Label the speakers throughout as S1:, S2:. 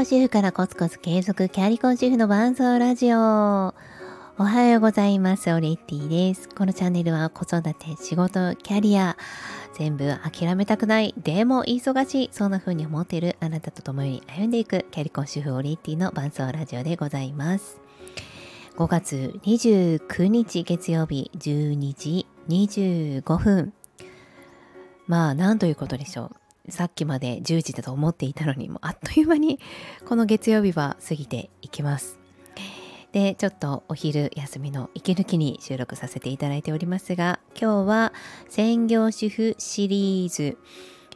S1: コ主婦からコツコツ継続キャリコン主婦の伴奏ラジオ。おはようございます。オリッティです。このチャンネルは子育て、仕事、キャリア、全部諦めたくない、でも忙しい、そんな風に思っているあなたと共に歩んでいくキャリコン主婦オリッティの伴奏ラジオでございます。5月29日月曜日12時25分。まあ、なんということでしょう。さっきまで10時だと思っていたのにもあっという間にこの月曜日は過ぎていきます。で、ちょっとお昼休みの息抜きに収録させていただいておりますが、今日は専業主婦シリーズ、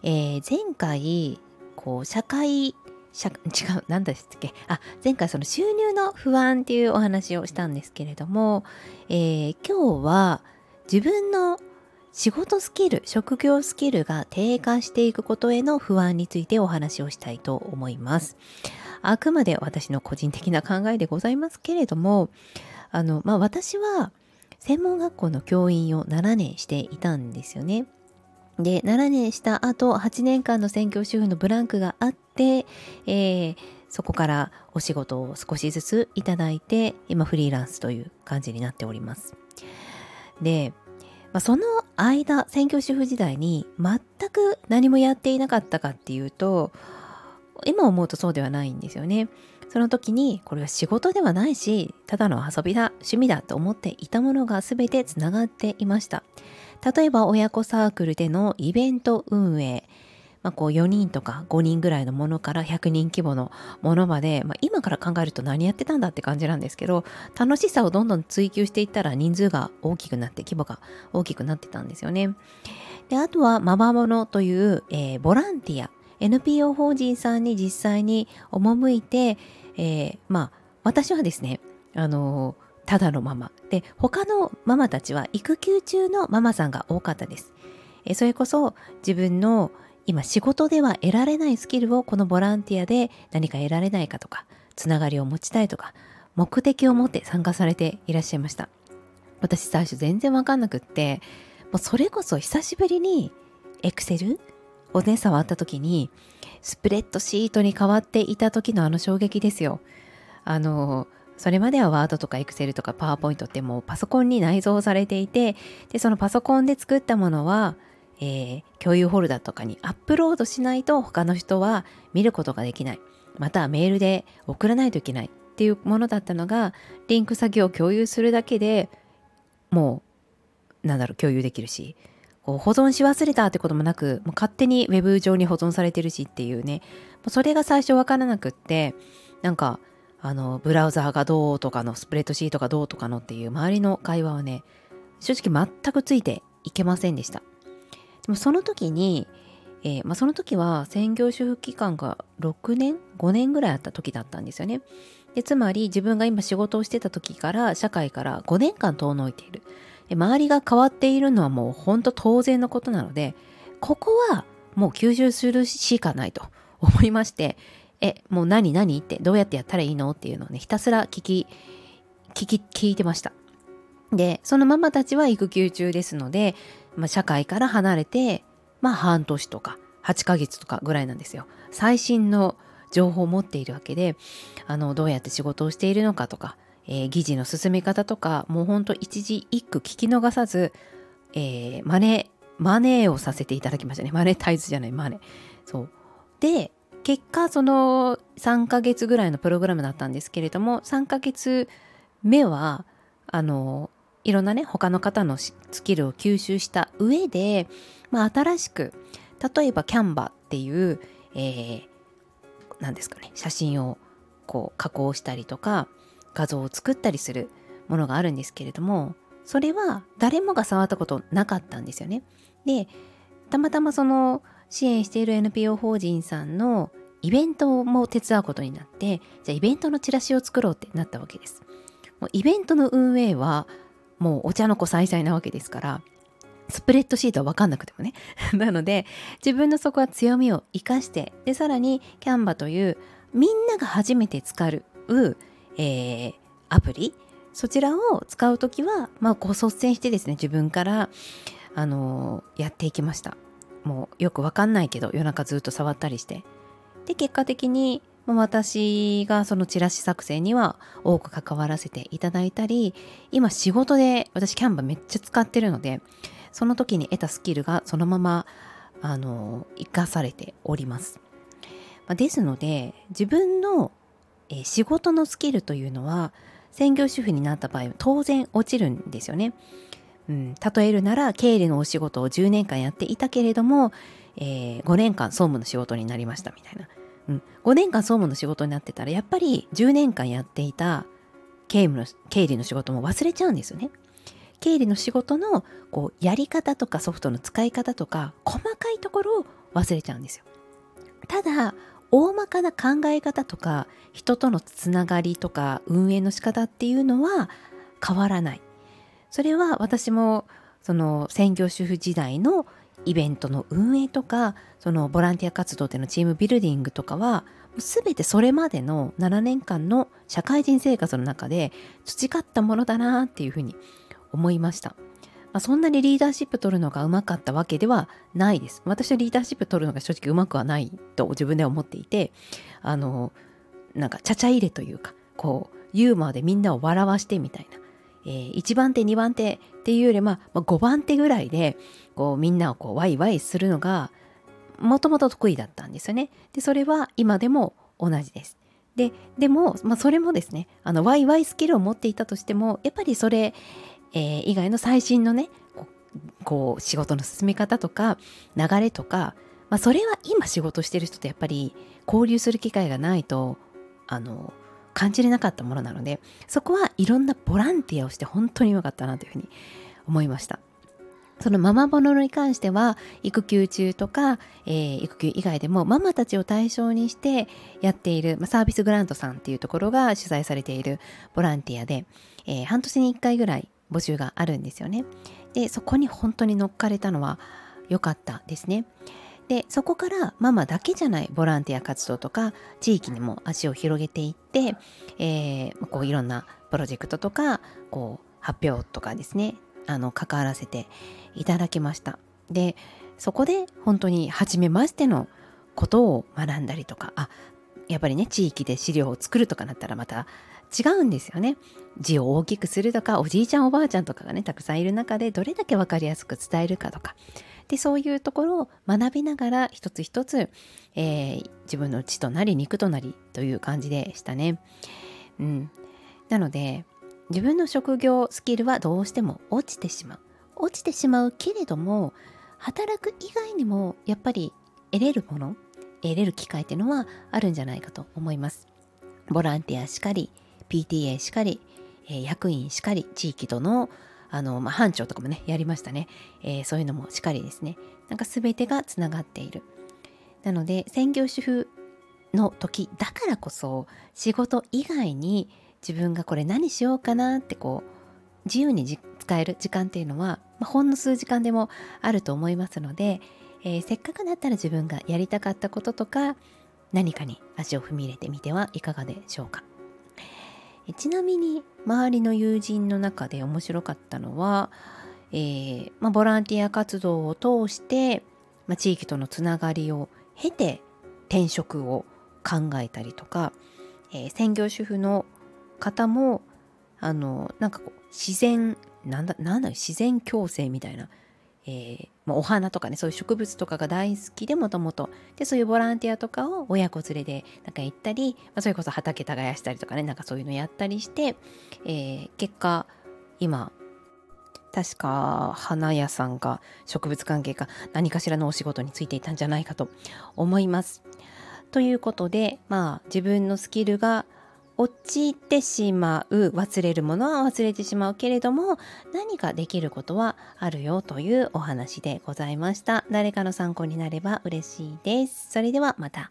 S1: えー、前回、こう、社会、社違う、何でしたっけ？あ、前回その収入の不安っていうお話をしたんですけれども、えー、今日は自分の仕事スキル、職業スキルが低下していくことへの不安についてお話をしたいと思います。あくまで私の個人的な考えでございますけれども、あの、まあ、私は専門学校の教員を7年していたんですよね。で、7年した後、8年間の専業主婦のブランクがあって、えー、そこからお仕事を少しずついただいて、今フリーランスという感じになっております。で、まあ、その間、専業主婦時代に全く何もやっていなかったかっていうと、今思うとそうではないんですよね。その時にこれは仕事ではないし、ただの遊びだ、趣味だと思っていたものが全てつながっていました。例えば親子サークルでのイベント運営、まあ、こう4人とか5人ぐらいのものから100人規模のものまで、まあ、今から考えると何やってたんだって感じなんですけど楽しさをどんどん追求していったら人数が大きくなって規模が大きくなってたんですよね。であとはママモノという、えー、ボランティア NPO 法人さんに実際に赴いて、えー、まあ私はですねあのただのママで他のママたちは育休中のママさんが多かったです。それこそ自分の今仕事では得られないスキルをこのボランティアで何か得られないかとか、つながりを持ちたいとか、目的を持って参加されていらっしゃいました。私最初全然わかんなくって、もうそれこそ久しぶりにエクセル？をね、触った時に、スプレッドシートに変わっていた時のあの衝撃ですよ。あの、それまではワードとかエクセルとかパワーポイントってもうパソコンに内蔵されていて、で、そのパソコンで作ったものは、えー、共有フォルダとかにアップロードしないと他の人は見ることができない。またはメールで送らないといけないっていうものだったのが、リンク先を共有するだけでもう、なんだろう、共有できるし、こう保存し忘れたってこともなく、もう勝手に web 上に保存されてるしっていうね、それが最初わからなくって、なんか、あの、ブラウザーがどうとかの、スプレッドシートがどうとかのっていう周りの会話はね、正直全くついていけませんでした。でもその時に、えー、まあ、その時は専業主婦期間が6年5年ぐらいあった時だったんですよね。でつまり自分が今仕事をしてた時から社会から5年間遠のいている。周りが変わっているのはもう本当当然のことなのでここはもう吸収するしかないと思いましてえもう何何ってどうやってやったらいいのっていうのをねひたすら聞き聞き聞いてました。でそのママたちは育休中ですのでまあ、社会から離れて、まあ、半年とか8ヶ月とかぐらいなんですよ。最新の情報を持っているわけであのどうやって仕事をしているのかとか、えー、議事の進め方とかもうほんと一字一句聞き逃さず、えー、マネマネーをさせていただきましたね。マネタイズじゃないマネそう。で結果その3ヶ月ぐらいのプログラムだったんですけれども3ヶ月目はあのいろんなね他の方のスキルを吸収した上で、まあ、新しく例えばキャンバっていう、えー、何ですかね写真をこう加工したりとか画像を作ったりするものがあるんですけれどもそれは誰もが触ったことなかったんですよね。でたまたまその支援している NPO 法人さんのイベントも手伝うことになってじゃあイベントのチラシを作ろうってなったわけです。もうイベントの運営はもうお茶の子さいさいなわけですからスプレッドシートは分かんなくてもね。なので自分のそこは強みを生かしてでさらにキャンバというみんなが初めて使う、えー、アプリ。そちらを使う時は、まあ、こう率先してですね自分から、あのー、やっていきました。もうよく分かんないけど夜中ずっと触ったりして。で結果的にまあ、私がそのチラシ作成には多く関わらせていただいたり今仕事で私キャンバめっちゃ使ってるのでその時に得たスキルがそのままあの生かされております。まあ、ですので自分の、えー、仕事のスキルというのは専業主婦になった場合当然落ちるんですよね。うん、例えるなら経理のお仕事を10年間やっていたけれども、えー、5年間総務の仕事になりましたみたいな、うん、5年間総務の仕事になってたらやっぱり10年間やっていた経務の経理の仕事も忘れちゃうんですよね。経理の仕事のこうやり方とかソフトの使い方とか細かいところを忘れちゃうんですよ。ただ大まかな考え方とか人とのつながりとか運営の仕方っていうのは変わらない。それは私もその専業主婦時代のイベントの運営とかそのボランティア活動でのチームビルディングとかは全てそれまでの7年間の社会人生活の中で培ったものだなっていうふうに思いました。まあ、そんなにリーダーシップ取るのがうまかったわけではないです。私はリーダーシップ取るのが正直うまくはないと自分では思っていて、あの、なんかちゃちゃ入れというか、こう、ユーモアでみんなを笑わしてみたいな。えー、1番手2番手っていうより、まあ、5番手ぐらいでこうみんなをこうワイワイするのがもともと得意だったんですよね。でそれは今でも同じです。ででも、まあ、それもですねあのワイワイスキルを持っていたとしてもやっぱりそれ、えー、以外の最新のねこう仕事の進め方とか流れとか、まあ、それは今仕事してる人とやっぱり交流する機会がないとあの感じれなかったものなのでそこはいろんなボランティアをして本当に良かったなというふうに思いました。そのママボロに関しては育休中とか、えー、育休以外でもママたちを対象にしてやっている、まあ、サービスグラントさんっていうところが主催されているボランティアで、えー、半年に1回ぐらい募集があるんですよね。でそこに本当に乗っかれたのは良かったですね。でそこからママだけじゃないボランティア活動とか地域にも足を広げていって、えー、こういろんなプロジェクトとかこう発表とかですねあの関わらせていただきました。でそこで本当に初めましてのことを学んだりとかあやっぱりね地域で資料を作るとかなったらまた違うんですよね。字を大きくするとかおじいちゃんおばあちゃんとかがねたくさんいる中でどれだけ分かりやすく伝えるかとかでそういうところを学びながら一つ一つ、えー、自分の血となり肉となりという感じでしたね。うん、なので自分の職業スキルはどうしても落ちてしまう。落ちてしまうけれども働く以外にもやっぱり得れるもの得れる機会っていうのはあるんじゃないかと思います。ボランティアしかり PTA しかり、えー、役員しかり地域とのあの、まあ、班長とかもね、やりましたね。えー、そういうのもしっかりですね。なんか全てがつながっている。なので、専業主婦の時だからこそ、仕事以外に自分がこれ何しようかなってこう、自由に使える時間っていうのは、まあ、ほんの数時間でもあると思いますので、えー、せっかくだったら自分がやりたかったこととか、何かに足を踏み入れてみてはいかがでしょうか。ちなみに周りの友人の中で面白かったのは、えー、まあ、ボランティア活動を通して、まあ、地域とのつながりを経て転職を考えたりとか、えー、専業主婦の方もあのなんかこう自然なんだなんだ自然共生みたいなえー、まあ、お花とかねそういう植物とかが大好きでもともとでそういうボランティアとかを親子連れでなんか行ったり、まあ、それこそ畑耕したりとかねなんかそういうのやったりして、えー、結果今確か花屋さんが植物関係か何かしらのお仕事についていたんじゃないかと思います。ということでまあ自分のスキルが落ちてしまう忘れるものは忘れてしまうけれども何かできることはあるよというお話でございました。誰かの参考になれば嬉しいです。それではまた。